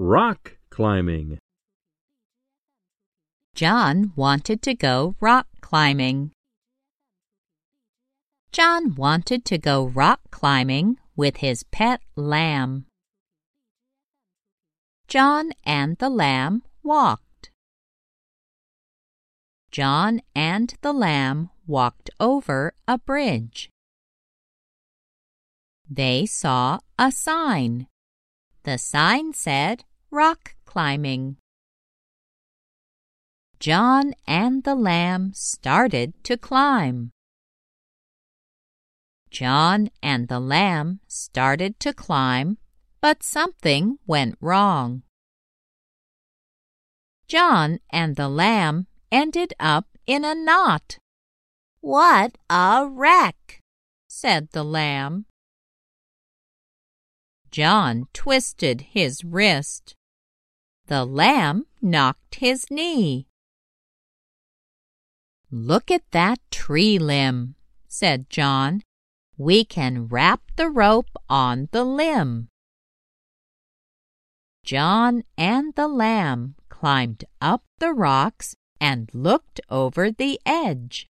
Rock climbing. John wanted to go rock climbing. John wanted to go rock climbing with his pet lamb. John and the lamb walked. John and the lamb walked over a bridge. They saw a sign. The sign said rock climbing. John and the lamb started to climb. John and the lamb started to climb, but something went wrong. John and the lamb ended up in a knot. What a wreck! said the lamb. John twisted his wrist. The lamb knocked his knee. Look at that tree limb, said John. We can wrap the rope on the limb. John and the lamb climbed up the rocks and looked over the edge.